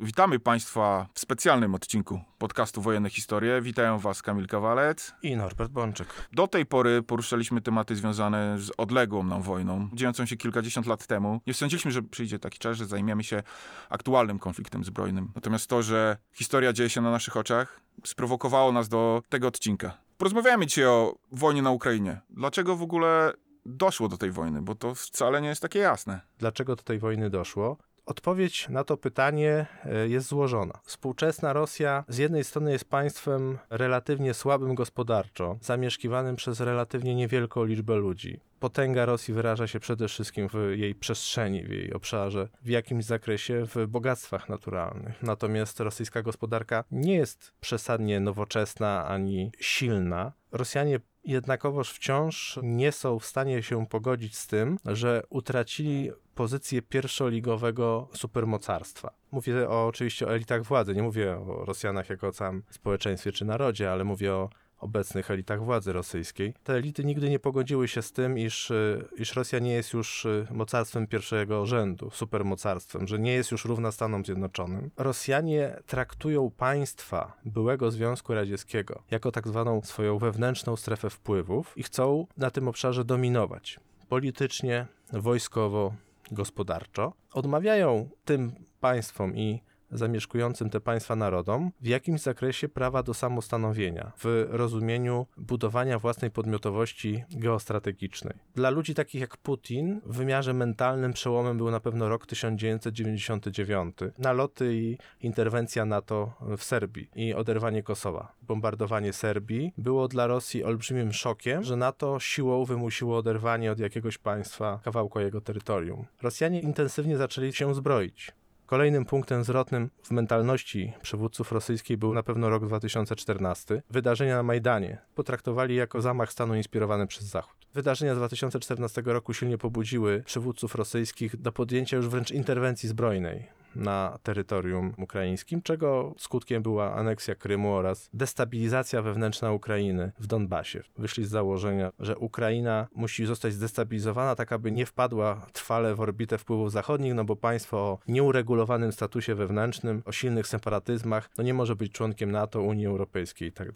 Witamy Państwa w specjalnym odcinku podcastu Wojenne Historie. Witają Was Kamil Kawalec i Norbert Bączyk. Do tej pory poruszaliśmy tematy związane z odległą nam wojną, dziejącą się kilkadziesiąt lat temu. Nie sądziliśmy, że przyjdzie taki czas, że zajmiemy się aktualnym konfliktem zbrojnym. Natomiast to, że historia dzieje się na naszych oczach, sprowokowało nas do tego odcinka. Porozmawiamy dzisiaj o wojnie na Ukrainie. Dlaczego w ogóle doszło do tej wojny? Bo to wcale nie jest takie jasne. Dlaczego do tej wojny doszło? Odpowiedź na to pytanie e, jest złożona. Współczesna Rosja z jednej strony jest państwem relatywnie słabym gospodarczo, zamieszkiwanym przez relatywnie niewielką liczbę ludzi. Potęga Rosji wyraża się przede wszystkim w jej przestrzeni, w jej obszarze, w jakimś zakresie w bogactwach naturalnych. Natomiast rosyjska gospodarka nie jest przesadnie nowoczesna ani silna. Rosjanie jednakowoż wciąż nie są w stanie się pogodzić z tym, że utracili pozycję pierwszoligowego supermocarstwa. Mówię o, oczywiście o elitach władzy, nie mówię o Rosjanach jako o całym społeczeństwie czy narodzie, ale mówię o obecnych elitach władzy rosyjskiej. Te elity nigdy nie pogodziły się z tym, iż, y, iż Rosja nie jest już y, mocarstwem pierwszego rzędu, supermocarstwem, że nie jest już równa Stanom Zjednoczonym. Rosjanie traktują państwa byłego Związku Radzieckiego jako tak zwaną swoją wewnętrzną strefę wpływów i chcą na tym obszarze dominować politycznie, wojskowo, gospodarczo. Odmawiają tym państwom i zamieszkującym te państwa narodom w jakimś zakresie prawa do samostanowienia, w rozumieniu budowania własnej podmiotowości geostrategicznej. Dla ludzi takich jak Putin w wymiarze mentalnym przełomem był na pewno rok 1999. Naloty i interwencja NATO w Serbii i oderwanie Kosowa. Bombardowanie Serbii było dla Rosji olbrzymim szokiem, że NATO siłą wymusiło oderwanie od jakiegoś państwa kawałka jego terytorium. Rosjanie intensywnie zaczęli się zbroić. Kolejnym punktem zwrotnym w mentalności przywódców rosyjskiej był na pewno rok 2014. Wydarzenia na Majdanie potraktowali jako zamach stanu inspirowany przez Zachód. Wydarzenia z 2014 roku silnie pobudziły przywódców rosyjskich do podjęcia już wręcz interwencji zbrojnej na terytorium ukraińskim, czego skutkiem była aneksja Krymu oraz destabilizacja wewnętrzna Ukrainy w Donbasie. Wyszli z założenia, że Ukraina musi zostać zdestabilizowana tak, aby nie wpadła trwale w orbitę wpływów zachodnich, no bo państwo o nieuregulowanym statusie wewnętrznym, o silnych separatyzmach, no nie może być członkiem NATO, Unii Europejskiej i tak.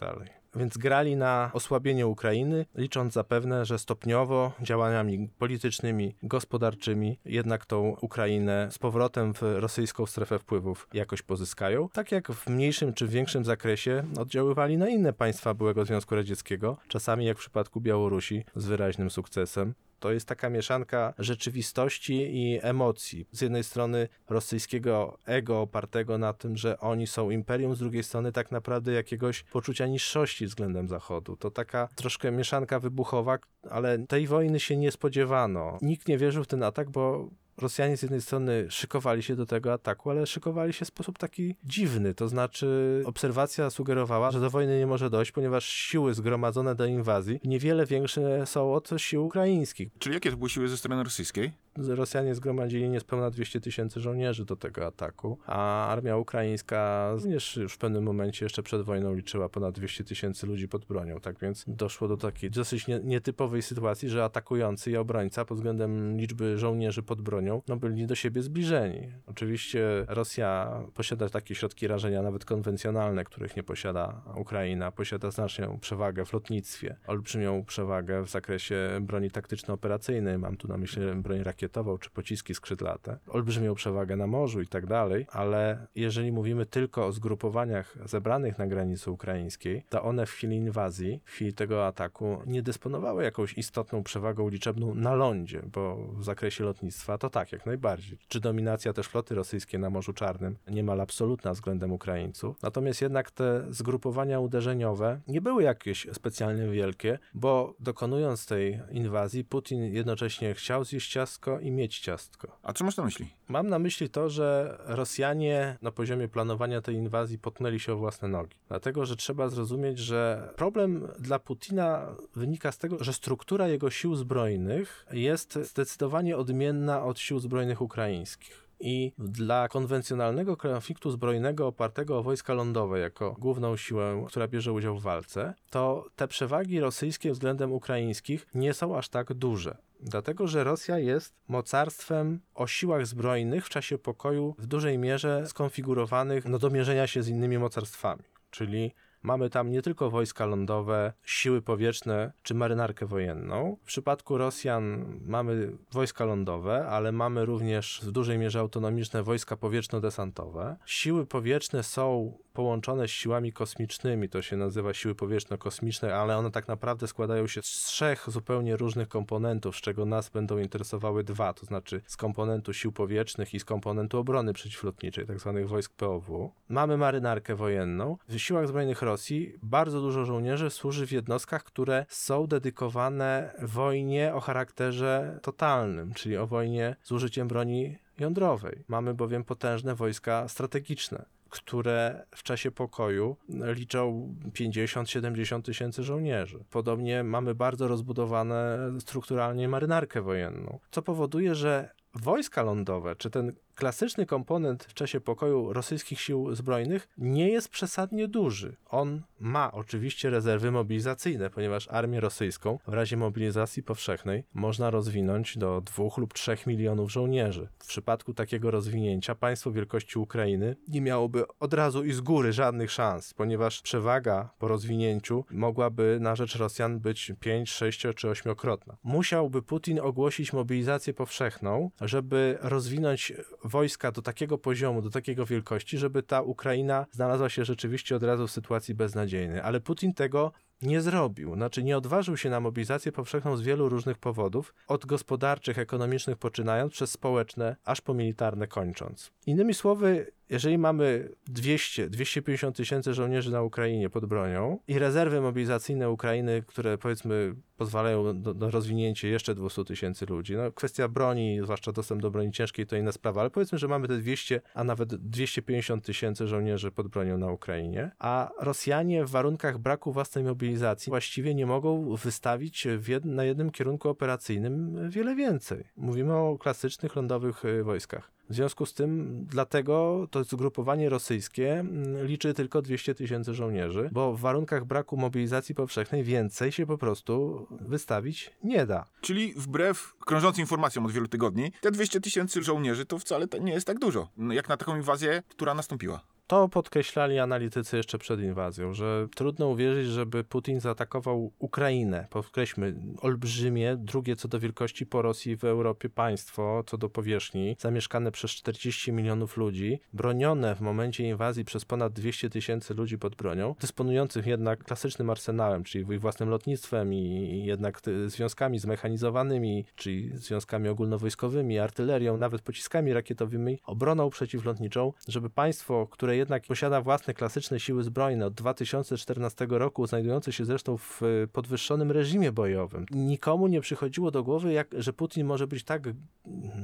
Więc grali na osłabienie Ukrainy, licząc zapewne, że stopniowo działaniami politycznymi, gospodarczymi jednak tą Ukrainę z powrotem w rosyjską strefę wpływów jakoś pozyskają. Tak jak w mniejszym czy większym zakresie oddziaływali na inne państwa byłego Związku Radzieckiego, czasami jak w przypadku Białorusi z wyraźnym sukcesem. To jest taka mieszanka rzeczywistości i emocji. Z jednej strony rosyjskiego ego opartego na tym, że oni są imperium, z drugiej strony tak naprawdę jakiegoś poczucia niższości względem Zachodu. To taka troszkę mieszanka wybuchowa, ale tej wojny się nie spodziewano. Nikt nie wierzył w ten atak, bo Rosjanie z jednej strony szykowali się do tego ataku, ale szykowali się w sposób taki dziwny. To znaczy, obserwacja sugerowała, że do wojny nie może dojść, ponieważ siły zgromadzone do inwazji niewiele większe są od sił ukraińskich. Czyli jakie to były siły ze strony rosyjskiej? Rosjanie zgromadzili niespełna 200 tysięcy żołnierzy do tego ataku, a armia ukraińska również już w pewnym momencie jeszcze przed wojną liczyła ponad 200 tysięcy ludzi pod bronią. Tak więc doszło do takiej dosyć nietypowej sytuacji, że atakujący i obrońca pod względem liczby żołnierzy pod bronią no, byli do siebie zbliżeni. Oczywiście Rosja posiada takie środki rażenia, nawet konwencjonalne, których nie posiada Ukraina. Posiada znaczną przewagę w lotnictwie, olbrzymią przewagę w zakresie broni taktyczno-operacyjnej. Mam tu na myśli broń rakietową czy pociski skrzydlate, olbrzymią przewagę na morzu i tak dalej, ale jeżeli mówimy tylko o zgrupowaniach zebranych na granicy ukraińskiej, to one w chwili inwazji, w chwili tego ataku nie dysponowały jakąś istotną przewagą liczebną na lądzie, bo w zakresie lotnictwa to tak, jak najbardziej. Czy dominacja też floty rosyjskiej na Morzu Czarnym niemal absolutna względem Ukraińców. Natomiast jednak te zgrupowania uderzeniowe nie były jakieś specjalnie wielkie, bo dokonując tej inwazji, Putin jednocześnie chciał zjeść ciastko, i mieć ciastko. A co masz na myśli? Mam na myśli to, że Rosjanie na poziomie planowania tej inwazji potknęli się o własne nogi. Dlatego, że trzeba zrozumieć, że problem dla Putina wynika z tego, że struktura jego sił zbrojnych jest zdecydowanie odmienna od sił zbrojnych ukraińskich. I dla konwencjonalnego konfliktu zbrojnego opartego o wojska lądowe jako główną siłę, która bierze udział w walce, to te przewagi rosyjskie względem ukraińskich nie są aż tak duże. Dlatego, że Rosja jest mocarstwem o siłach zbrojnych w czasie pokoju w dużej mierze skonfigurowanych no, do mierzenia się z innymi mocarstwami. Czyli Mamy tam nie tylko wojska lądowe, siły powietrzne czy marynarkę wojenną. W przypadku Rosjan mamy wojska lądowe, ale mamy również w dużej mierze autonomiczne wojska powietrzno-desantowe. Siły powietrzne są połączone z siłami kosmicznymi, to się nazywa siły powietrzno-kosmiczne, ale one tak naprawdę składają się z trzech zupełnie różnych komponentów, z czego nas będą interesowały dwa, to znaczy z komponentu sił powietrznych i z komponentu obrony przeciwlotniczej, tak zwanych wojsk POW. Mamy marynarkę wojenną. W siłach zbrojnych Rosji bardzo dużo żołnierzy służy w jednostkach, które są dedykowane wojnie o charakterze totalnym, czyli o wojnie z użyciem broni jądrowej. Mamy bowiem potężne wojska strategiczne które w czasie pokoju liczą 50-70 tysięcy żołnierzy. Podobnie mamy bardzo rozbudowane strukturalnie marynarkę wojenną, co powoduje, że wojska lądowe, czy ten klasyczny komponent w czasie pokoju rosyjskich sił zbrojnych nie jest przesadnie duży. On ma oczywiście rezerwy mobilizacyjne, ponieważ armię rosyjską w razie mobilizacji powszechnej można rozwinąć do 2 lub 3 milionów żołnierzy. W przypadku takiego rozwinięcia państwo wielkości Ukrainy nie miałoby od razu i z góry żadnych szans, ponieważ przewaga po rozwinięciu mogłaby na rzecz Rosjan być 5, 6 czy 8-krotna. Musiałby Putin ogłosić mobilizację powszechną, żeby rozwinąć wojska do takiego poziomu, do takiego wielkości, żeby ta Ukraina znalazła się rzeczywiście od razu w sytuacji beznadziejnej. Ale Putin tego nie zrobił. Znaczy nie odważył się na mobilizację powszechną z wielu różnych powodów, od gospodarczych, ekonomicznych poczynając, przez społeczne, aż po militarne kończąc. Innymi słowy, jeżeli mamy 200, 250 tysięcy żołnierzy na Ukrainie pod bronią i rezerwy mobilizacyjne Ukrainy, które powiedzmy pozwalają na rozwinięcie jeszcze 200 tysięcy ludzi, no kwestia broni, zwłaszcza dostęp do broni ciężkiej to inna sprawa, ale powiedzmy, że mamy te 200, a nawet 250 tysięcy żołnierzy pod bronią na Ukrainie, a Rosjanie w warunkach braku własnej mobilizacji właściwie nie mogą wystawić jed na jednym kierunku operacyjnym wiele więcej. Mówimy o klasycznych lądowych y, wojskach. W związku z tym, dlatego to zgrupowanie rosyjskie mm, liczy tylko 200 tysięcy żołnierzy, bo w warunkach braku mobilizacji powszechnej więcej się po prostu wystawić nie da. Czyli wbrew krążącym informacjom od wielu tygodni, te 200 tysięcy żołnierzy to wcale nie jest tak dużo, jak na taką inwazję, która nastąpiła. To podkreślali analitycy jeszcze przed inwazją, że trudno uwierzyć, żeby Putin zaatakował Ukrainę. Podkreślmy, olbrzymie, drugie co do wielkości po Rosji w Europie państwo, co do powierzchni, zamieszkane przez 40 milionów ludzi, bronione w momencie inwazji przez ponad 200 tysięcy ludzi pod bronią, dysponujących jednak klasycznym arsenałem, czyli własnym lotnictwem i jednak związkami zmechanizowanymi, czyli związkami ogólnowojskowymi, artylerią, nawet pociskami rakietowymi, obroną przeciwlotniczą, żeby państwo, które jednak posiada własne klasyczne siły zbrojne od 2014 roku, znajdujące się zresztą w podwyższonym reżimie bojowym. Nikomu nie przychodziło do głowy, jak, że Putin może być tak,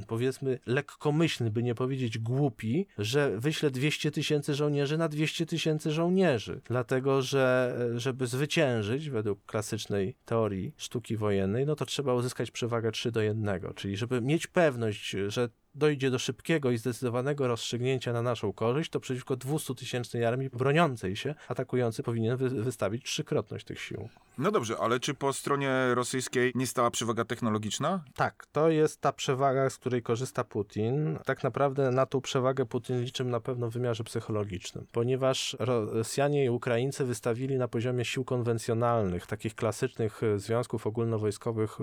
powiedzmy, lekkomyślny, by nie powiedzieć głupi, że wyśle 200 tysięcy żołnierzy na 200 tysięcy żołnierzy. Dlatego, że żeby zwyciężyć, według klasycznej teorii sztuki wojennej, no to trzeba uzyskać przewagę 3 do 1, czyli żeby mieć pewność, że dojdzie do szybkiego i zdecydowanego rozstrzygnięcia na naszą korzyść, to przeciwko 200-tysięcznej armii broniącej się, atakujący powinien wy wystawić trzykrotność tych sił. No dobrze, ale czy po stronie rosyjskiej nie stała przewaga technologiczna? Tak, to jest ta przewaga, z której korzysta Putin. Tak naprawdę na tą przewagę Putin liczy na pewno w wymiarze psychologicznym, ponieważ Rosjanie i Ukraińcy wystawili na poziomie sił konwencjonalnych, takich klasycznych związków ogólnowojskowych,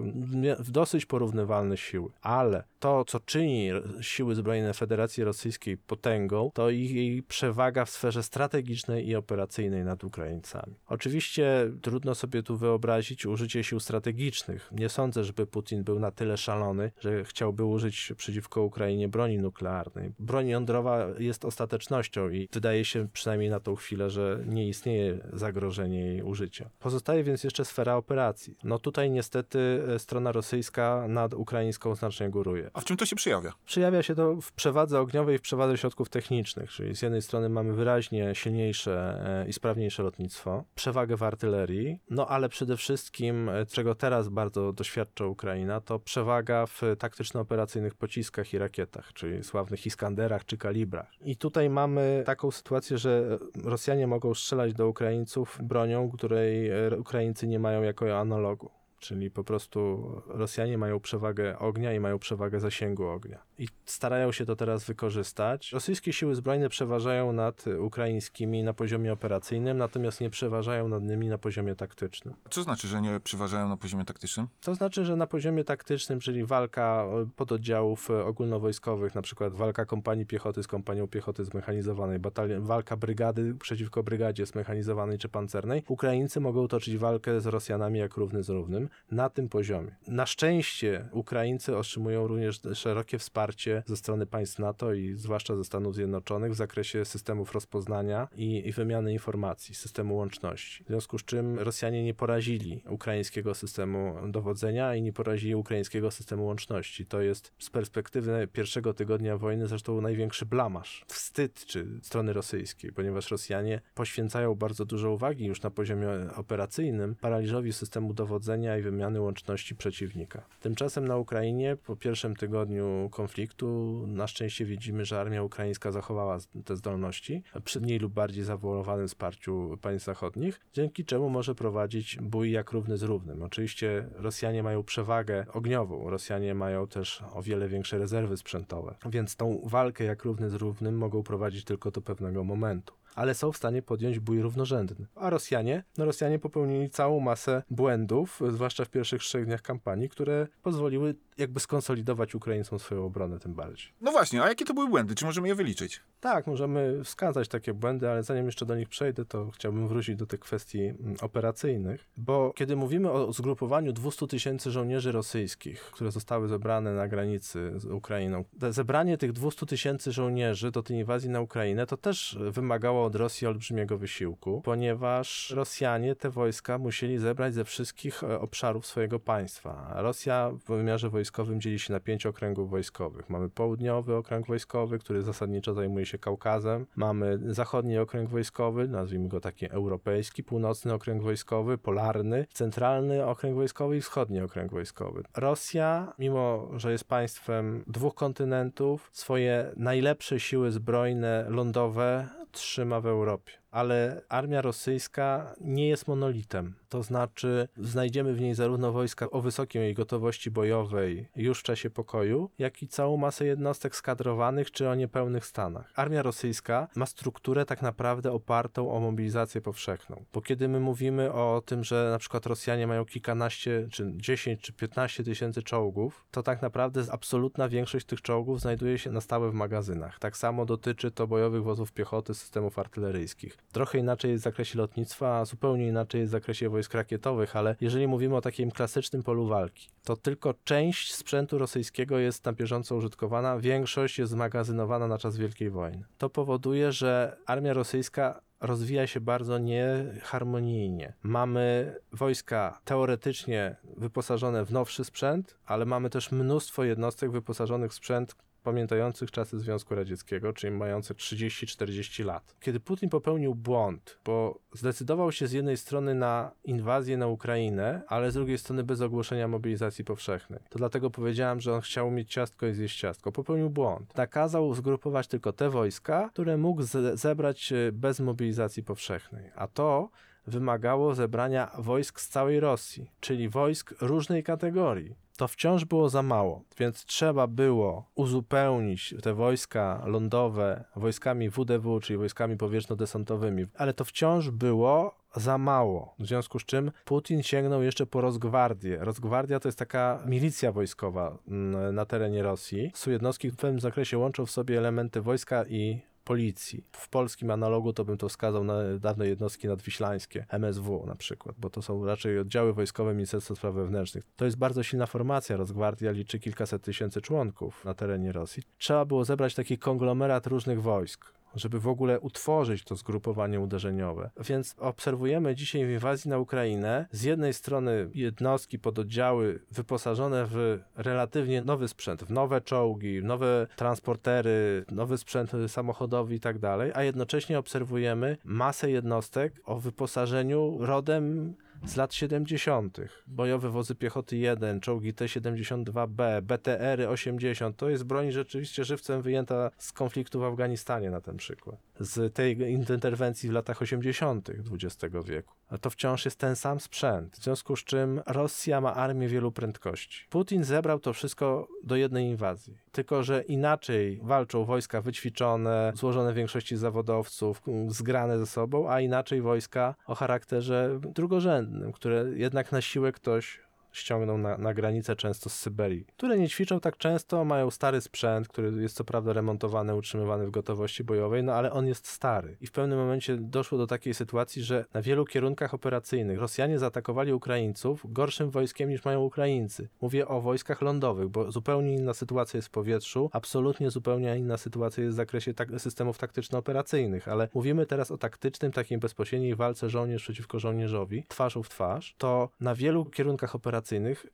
w dosyć porównywalne siły. Ale to, co czyni siły zbrojne Federacji Rosyjskiej potęgą, to ich jej przewaga w sferze strategicznej i operacyjnej nad Ukraińcami. Oczywiście trudno sobie tu wyobrazić użycie sił strategicznych. Nie sądzę, żeby Putin był na tyle szalony, że chciałby użyć przeciwko Ukrainie broni nuklearnej. Broń jądrowa jest ostatecznością i wydaje się przynajmniej na tą chwilę, że nie istnieje zagrożenie jej użycia. Pozostaje więc jeszcze sfera operacji. No tutaj niestety strona rosyjska nad ukraińską znacznie góruje. A w czym to się przejawia? Przejawia się to w przewadze ogniowej i w przewadze środków technicznych, czyli z jednej strony mamy wyraźnie silniejsze e, i sprawniejsze lotnictwo, przewagę w artylerii, no ale przede wszystkim, e, czego teraz bardzo doświadcza Ukraina, to przewaga w taktyczno-operacyjnych pociskach i rakietach, czyli sławnych Iskanderach czy Kalibrach. I tutaj mamy taką sytuację, że Rosjanie mogą strzelać do Ukraińców bronią, której e, Ukraińcy nie mają jako analogu. Czyli po prostu Rosjanie mają przewagę ognia i mają przewagę zasięgu ognia. I starają się to teraz wykorzystać. Rosyjskie siły zbrojne przeważają nad ukraińskimi na poziomie operacyjnym, natomiast nie przeważają nad nimi na poziomie taktycznym. Co znaczy, że nie przeważają na poziomie taktycznym? To znaczy, że na poziomie taktycznym, czyli walka e, pododdziałów e, ogólnowojskowych, na przykład walka kompanii piechoty z kompanią piechoty zmechanizowanej, batalion, walka brygady przeciwko brygadzie zmechanizowanej czy pancernej, Ukraińcy mogą toczyć walkę z Rosjanami jak równy z równym na tym poziomie. Na szczęście Ukraińcy otrzymują również szerokie wsparcie ze strony państw NATO i zwłaszcza ze Stanów Zjednoczonych w zakresie systemów rozpoznania i, i wymiany informacji, systemu łączności. W związku z czym Rosjanie nie porazili ukraińskiego systemu dowodzenia i nie porazili ukraińskiego systemu łączności. To jest z perspektywy pierwszego tygodnia wojny zresztą największy blamaż, wstyd czy strony rosyjskiej, ponieważ Rosjanie poświęcają bardzo dużo uwagi już na poziomie operacyjnym paraliżowi systemu dowodzenia i wymiany łączności przeciwnika. Tymczasem na Ukrainie po pierwszym tygodniu konfliktu na szczęście widzimy, że armia ukraińska zachowała te zdolności przy mniej lub bardziej zawołowanym wsparciu państw zachodnich, dzięki czemu może prowadzić bój jak równy z równym. Oczywiście Rosjanie mają przewagę ogniową, Rosjanie mają też o wiele większe rezerwy sprzętowe, więc tą walkę jak równy z równym mogą prowadzić tylko do pewnego momentu ale są w stanie podjąć bój równorzędny. A Rosjanie? No Rosjanie popełnili całą masę błędów, zwłaszcza w pierwszych trzech dniach kampanii, które pozwoliły jakby skonsolidować Ukraińcom swoją obronę tym bardziej. No właśnie, a jakie to były błędy? Czy możemy je wyliczyć? Tak, możemy wskazać takie błędy, ale zanim jeszcze do nich przejdę, to chciałbym wrócić do tych kwestii mm, operacyjnych, bo kiedy mówimy o zgrupowaniu 200 tysięcy żołnierzy rosyjskich, które zostały zebrane na granicy z Ukrainą, zebranie tych 200 tysięcy żołnierzy do tej inwazji na Ukrainę, to też wymagało od Rosji olbrzymiego wysiłku, ponieważ Rosjanie te wojska musieli zebrać ze wszystkich e, obszarów swojego państwa. Rosja w wymiarze wojskowym dzieli się na pięć okręgów wojskowych. Mamy południowy okręg wojskowy, który zasadniczo zajmuje się Kaukazem. Mamy zachodni okręg wojskowy, nazwijmy go taki europejski, północny okręg wojskowy, polarny, centralny okręg wojskowy i wschodni okręg wojskowy. Rosja, mimo że jest państwem dwóch kontynentów, swoje najlepsze siły zbrojne lądowe trzyma w Europie. Ale armia rosyjska nie jest monolitem. To znaczy, znajdziemy w niej zarówno wojska o wysokiej gotowości bojowej już w czasie pokoju, jak i całą masę jednostek skadrowanych czy o niepełnych stanach. Armia rosyjska ma strukturę tak naprawdę opartą o mobilizację powszechną. Bo kiedy my mówimy o tym, że na przykład Rosjanie mają kilkanaście, czy 10, czy 15 tysięcy czołgów, to tak naprawdę absolutna większość tych czołgów znajduje się na stałe w magazynach. Tak samo dotyczy to bojowych wozów piechoty, systemów artyleryjskich. Trochę inaczej jest w zakresie lotnictwa, a zupełnie inaczej jest w zakresie wojsk rakietowych, ale jeżeli mówimy o takim klasycznym polu walki, to tylko część sprzętu rosyjskiego jest na bieżąco użytkowana, większość jest zmagazynowana na czas Wielkiej Wojny. To powoduje, że armia rosyjska rozwija się bardzo nieharmonijnie. Mamy wojska teoretycznie wyposażone w nowszy sprzęt, ale mamy też mnóstwo jednostek wyposażonych w sprzęt, pamiętających czasy Związku Radzieckiego, czyli mających 30-40 lat. Kiedy Putin popełnił błąd, bo zdecydował się z jednej strony na inwazję na Ukrainę, ale z drugiej strony bez ogłoszenia mobilizacji powszechnej. To dlatego powiedziałem, że on chciał mieć ciastko i zjeść ciastko. Popełnił błąd. Nakazał zgrupować tylko te wojska, które mógł ze zebrać e, bez mobilizacji powszechnej. A to wymagało zebrania wojsk z całej Rosji, czyli wojsk różnej kategorii to wciąż było za mało, więc trzeba było uzupełnić te wojska lądowe wojskami WDW, czyli wojskami powietrzno-desantowymi, ale to wciąż było za mało. W związku z czym Putin sięgnął jeszcze po Rosgwardię. Rosgwardia to jest taka milicja wojskowa mm, na terenie Rosji. Są jednostki w pewnym zakresie łączą w sobie elementy wojska i policji. W polskim analogu to bym to wskazał na dawne jednostki nadwiślańskie, MSW na przykład, bo to są raczej oddziały wojskowe Ministerstwa Spraw Wewnętrznych. To jest bardzo silna formacja, Rosgwardia liczy kilkaset tysięcy członków na terenie Rosji. Trzeba było zebrać taki konglomerat różnych wojsk żeby w ogóle utworzyć to zgrupowanie uderzeniowe. Więc obserwujemy dzisiaj w inwazji na Ukrainę z jednej strony jednostki, pododdziały wyposażone w relatywnie nowy sprzęt, w nowe czołgi, nowe transportery, nowy sprzęt samochodowy i tak dalej, a jednocześnie obserwujemy masę jednostek o wyposażeniu rodem z lat 70. Bojowe wozy piechoty 1, czołgi T-72B, BTR-y 80. To jest broń rzeczywiście żywcem wyjęta z konfliktu w Afganistanie na ten przykład. Z tej interwencji w latach 80. XX wieku. A to wciąż jest ten sam sprzęt. W związku z czym Rosja ma armię wielu prędkości. Putin zebrał to wszystko do jednej inwazji. Tylko, że inaczej walczą wojska wyćwiczone, złożone w większości zawodowców, zgrane ze sobą, a inaczej wojska o charakterze drugorzędnym, które jednak na siłę ktoś ściągną na, na granicę często z Syberii, które nie ćwiczą tak często, mają stary sprzęt, który jest co prawda remontowany, utrzymywany w gotowości bojowej, no ale on jest stary. I w pewnym momencie doszło do takiej sytuacji, że na wielu kierunkach operacyjnych Rosjanie zaatakowali Ukraińców gorszym wojskiem niż mają Ukraińcy. Mówię o wojskach lądowych, bo zupełnie inna sytuacja jest w powietrzu, absolutnie zupełnie inna sytuacja jest w zakresie tak, systemów taktyczno-operacyjnych, ale mówimy teraz o taktycznym, takiej bezpośredniej walce żołnierz przeciwko żołnierzowi, twarzą w twarz, to na wielu kierunkach operacyjnych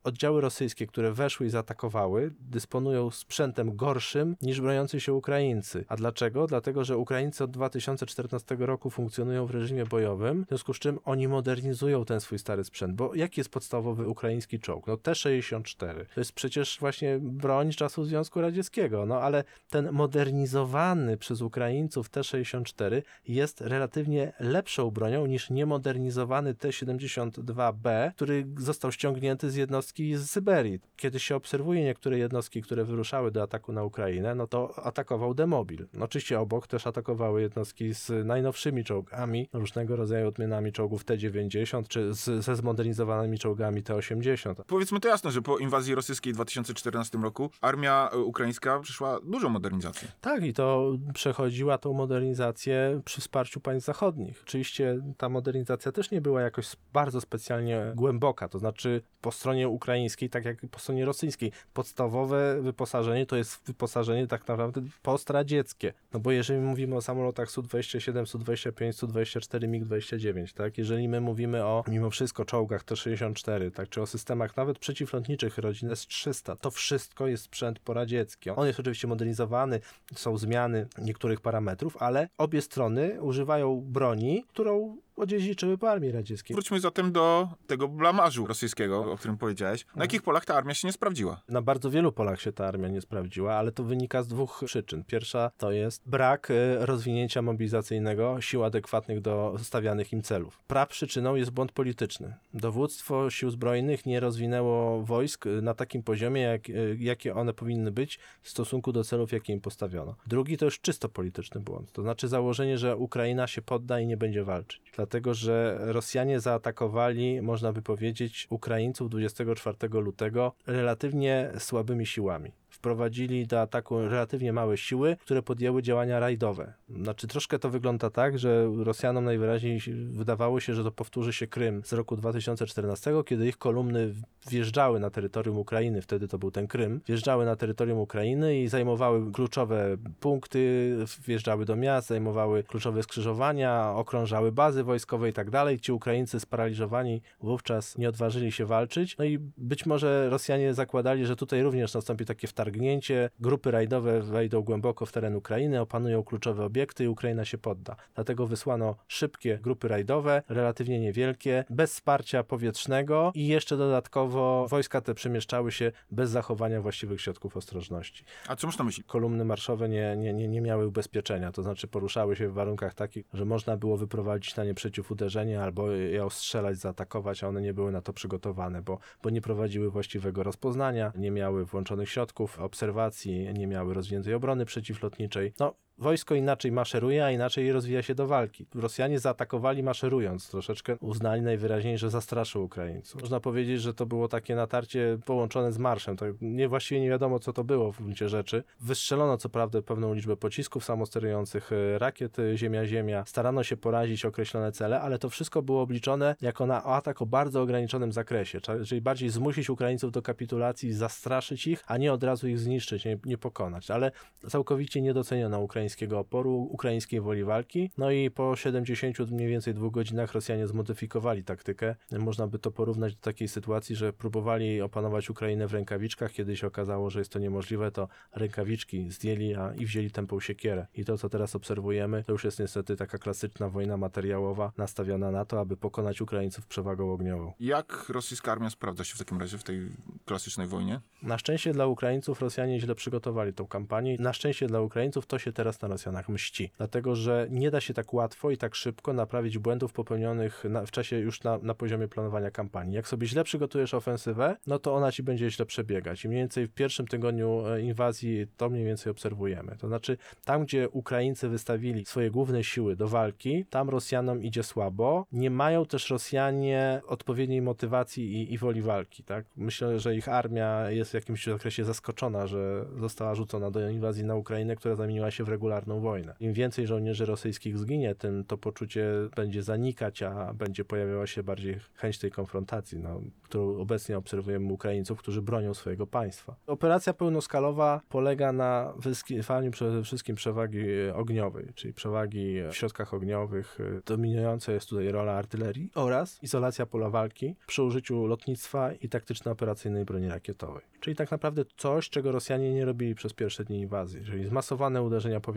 oddziały rosyjskie, które weszły i zaatakowały, dysponują sprzętem gorszym niż broniący się Ukraińcy. A dlaczego? Dlatego, że Ukraińcy od 2014 roku funkcjonują w reżimie bojowym, w związku z czym oni modernizują ten swój stary sprzęt. Bo jaki jest podstawowy ukraiński czołg? No T-64. To jest przecież właśnie broń czasów Związku Radzieckiego. No ale ten modernizowany przez Ukraińców T-64 jest relatywnie lepszą bronią niż niemodernizowany T-72B, który został ściągnięty z jednostki z Syberii. Kiedy się obserwuje niektóre jednostki, które wyruszały do ataku na Ukrainę, no to atakował Demobil. No, oczywiście obok też atakowały jednostki z najnowszymi czołgami, różnego rodzaju odmianami czołgów T-90, czy z, ze zmodernizowanymi czołgami T-80. Powiedzmy to jasno, że po inwazji rosyjskiej w 2014 roku armia e, ukraińska przyszła dużą modernizację. Tak, i to przechodziła tą modernizację przy wsparciu państw zachodnich. Oczywiście ta modernizacja też nie była jakoś bardzo specjalnie głęboka, to znaczy po stronie ukraińskiej, tak jak po stronie rosyjskiej, podstawowe wyposażenie to jest wyposażenie tak naprawdę postradzieckie. No bo jeżeli mówimy o samolotach Su-27, Su-25, Su-24, MiG-29, tak, jeżeli my mówimy o mimo wszystko czołgach T-64, tak, czy o systemach nawet przeciwlotniczych rodzin S-300, to wszystko jest sprzęt poradziecki. On jest oczywiście modernizowany, są zmiany niektórych parametrów, ale obie strony używają broni, którą odziedziczyły po armii radzieckiej. Wróćmy zatem do tego blamażu rosyjskiego, o którym powiedziałeś. Na jakich polach ta armia się nie sprawdziła? Na bardzo wielu polach się ta armia nie sprawdziła, ale to wynika z dwóch przyczyn. Pierwsza to jest brak y, rozwinięcia mobilizacyjnego sił adekwatnych do stawianych im celów. Praprzyczyną jest błąd polityczny. Dowództwo sił zbrojnych nie rozwinęło wojsk y, na takim poziomie, jak, y, jakie one powinny być w stosunku do celów, jakie im postawiono. Drugi to już czysto polityczny błąd. To znaczy założenie, że Ukraina się podda i nie będzie walczyć. Dlatego, że Rosjanie zaatakowali, można by powiedzieć, Ukraińców 24 lutego relatywnie słabymi siłami. Wprowadzili do ataku relatywnie małe siły, które podjęły działania rajdowe. Znaczy, troszkę to wygląda tak, że Rosjanom najwyraźniej wydawało się, że to powtórzy się Krym z roku 2014, kiedy ich kolumny wjeżdżały na terytorium Ukrainy, wtedy to był ten Krym, wjeżdżały na terytorium Ukrainy i zajmowały kluczowe punkty, wjeżdżały do miast, zajmowały kluczowe skrzyżowania, okrążały bazy wojskowe i tak dalej. Ci Ukraińcy sparaliżowani wówczas nie odważyli się walczyć. No i być może Rosjanie zakładali, że tutaj również nastąpi takie wtargnięcie. Grupy rajdowe wejdą głęboko w teren Ukrainy, opanują kluczowe obiekty i Ukraina się podda. Dlatego wysłano szybkie grupy rajdowe, relatywnie niewielkie, bez wsparcia powietrznego i jeszcze dodatkowo wojska te przemieszczały się bez zachowania właściwych środków ostrożności. A co masz na myśli? Kolumny marszowe nie, nie, nie, nie miały ubezpieczenia, to znaczy poruszały się w warunkach takich, że można było wyprowadzić na nie przeciwuderzenie albo je ostrzelać, zaatakować, a one nie były na to przygotowane, bo, bo nie prowadziły właściwego rozpoznania, nie miały włączonych środków obserwacji, nie miały rozwiniętej obrony przeciwlotniczej. No, wojsko inaczej maszeruje, a inaczej rozwija się do walki. Rosjanie zaatakowali maszerując, troszeczkę uznali najwyraźniej, że zastraszył Ukraińców. Można powiedzieć, że to było takie natarcie połączone z marszem. To nie, właściwie nie wiadomo, co to było w gruncie rzeczy. Wystrzelono co prawda pewną liczbę pocisków samosterujących e, rakiet Ziemia-Ziemia. Starano się porazić określone cele, ale to wszystko było obliczone jako na atak o bardzo ograniczonym zakresie, czyli bardziej zmusić Ukraińców do kapitulacji, zastraszyć ich, a nie od razu ich zniszczyć, nie, nie pokonać. Ale całkowicie nie doceniono Ukraińców ukraińskiego oporu, ukraińskiej woli walki. No i po 70 mniej więcej dwóch godzinach Rosjanie zmodyfikowali taktykę. Można by to porównać do takiej sytuacji, że próbowali opanować Ukrainę w rękawiczkach. Kiedy się okazało, że jest to niemożliwe, to rękawiczki zdjęli a, i wzięli tępą siekierę. I to, co teraz obserwujemy, to już jest niestety taka klasyczna wojna materiałowa, nastawiona na to, aby pokonać Ukraińców przewagą ogniową. Jak rosyjska armia sprawdza się w takim razie w tej klasycznej wojnie? Na szczęście dla Ukraińców Rosjanie źle przygotowali tą kampanię. Na szczęście dla Ukraińców to się teraz na Rosjanach mści. Dlatego, że nie da się tak łatwo i tak szybko naprawić błędów popełnionych na, w czasie już na, na poziomie planowania kampanii. Jak sobie źle przygotujesz ofensywę, no to ona ci będzie źle przebiegać. I mniej więcej w pierwszym tygodniu e, inwazji to mniej więcej obserwujemy. To znaczy, tam gdzie Ukraińcy wystawili swoje główne siły do walki, tam Rosjanom idzie słabo. Nie mają też Rosjanie odpowiedniej motywacji i, i woli walki. Tak? Myślę, że ich armia jest w jakimś zakresie zaskoczona, że została rzucona do inwazji na Ukrainę, która zamieniła się w regularną wojnę. Im więcej żołnierzy rosyjskich zginie, tym to poczucie będzie zanikać, a będzie pojawiała się bardziej chęć tej konfrontacji, no, którą obecnie obserwujemy Ukraińców, którzy bronią swojego państwa. Operacja pełnoskalowa polega na wyskiwaniu przede wszystkim przewagi ogniowej, czyli przewagi w środkach ogniowych. Dominująca jest tutaj rola artylerii oraz izolacja pola walki przy użyciu lotnictwa i taktyczno-operacyjnej broni rakietowej. Czyli tak naprawdę coś, czego Rosjanie nie robili przez pierwsze dni inwazji, czyli zmasowane uderzenia powietrzne,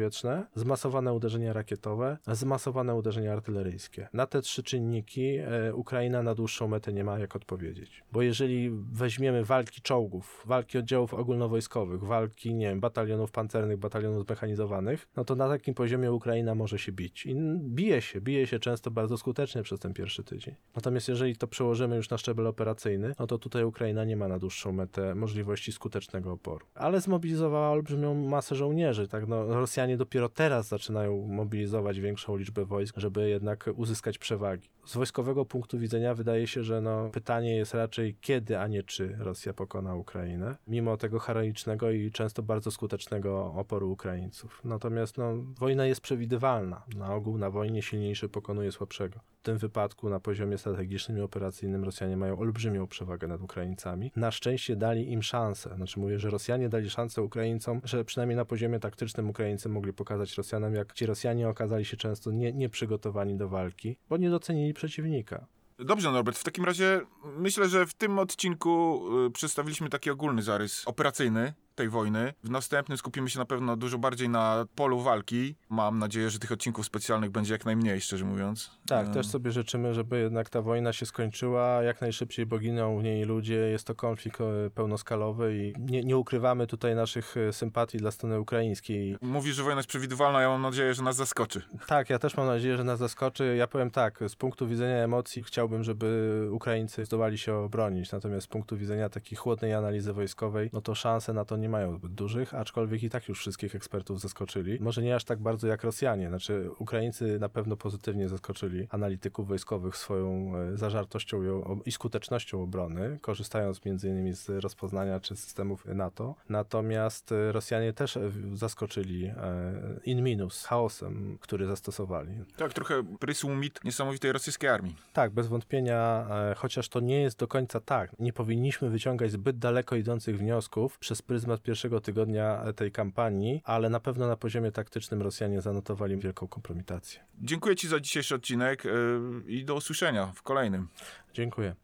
zmasowane uderzenia rakietowe, zmasowane uderzenia artyleryjskie. Na te trzy czynniki e, Ukraina na dłuższą metę nie ma jak odpowiedzieć. Bo jeżeli weźmiemy walki czołgów, walki oddziałów ogólnowojskowych, walki, nie wiem, batalionów pancernych, batalionów zmechanizowanych, no to na takim poziomie Ukraina może się bić. I bije się, bije się często bardzo skutecznie przez ten pierwszy tydzień. Natomiast jeżeli to przełożymy już na szczebel operacyjny, no to tutaj Ukraina nie ma na dłuższą metę możliwości skutecznego oporu. Ale zmobilizowała olbrzymią masę żołnierzy, tak? No, Rosjanie dopiero teraz zaczynają mobilizować większą liczbę wojsk, żeby jednak uzyskać przewagi. Z wojskowego punktu widzenia wydaje się, że no, pytanie jest raczej kiedy, a nie czy Rosja pokona Ukrainę, mimo tego heroicznego i często bardzo skutecznego oporu Ukraińców. Natomiast no, wojna jest przewidywalna. Na ogół na wojnie silniejszy pokonuje słabszego. W tym wypadku na poziomie strategicznym i operacyjnym Rosjanie mają olbrzymią przewagę nad Ukraińcami. Na szczęście dali im szansę. Znaczy mówię, że Rosjanie dali szansę Ukraińcom, że przynajmniej na poziomie taktycznym Ukraińcy mogli pokazać Rosjanom, jak ci Rosjanie okazali się często nie, nieprzygotowani do walki, bo nie docenili przeciwnika. Dobrze, Norbert, w takim razie myślę, że w tym odcinku y, przedstawiliśmy taki ogólny zarys operacyjny tej wojny. W następnym skupimy się na pewno dużo bardziej na polu walki. Mam nadzieję, że tych odcinków specjalnych będzie jak najmniej, szczerze mówiąc. Tak, też sobie życzymy, żeby jednak ta wojna się skończyła jak najszybciej, bo giną w niej ludzie. Jest to konflikt e, pełnoskalowy i nie, nie ukrywamy tutaj naszych e, sympatii dla strony ukraińskiej. Mówi, że wojna jest przewidywalna, ja mam nadzieję, że nas zaskoczy. Tak, ja też mam nadzieję, że nas zaskoczy. Ja powiem tak, z punktu widzenia emocji chciałbym, żeby Ukraińcy zdołali się obronić, natomiast z punktu widzenia takiej chłodnej analizy wojskowej, no to szanse na to nie mają zbyt dużych, aczkolwiek i tak już wszystkich ekspertów zaskoczyli. Może nie aż tak bardzo jak Rosjanie, znaczy Ukraińcy na pewno pozytywnie zaskoczyli analityków wojskowych swoją e, zażartością i skutecznością obrony, korzystając innymi z rozpoznania czy systemów NATO. Natomiast e, Rosjanie też e, zaskoczyli in minus, chaosem, który zastosowali. Tak, trochę prysł mit niesamowitej rosyjskiej armii. Tak, bez wątpienia, chociaż to nie jest do końca tak. Nie powinniśmy wyciągać zbyt daleko idących wniosków przez pryzmat pierwszego tygodnia e, tej kampanii, ale na pewno na poziomie taktycznym Rosjanie zanotowali wielką kompromitację. Dziękuję Ci za dzisiejszy odcinek y, i do usłyszenia w kolejnym. Dziękuję.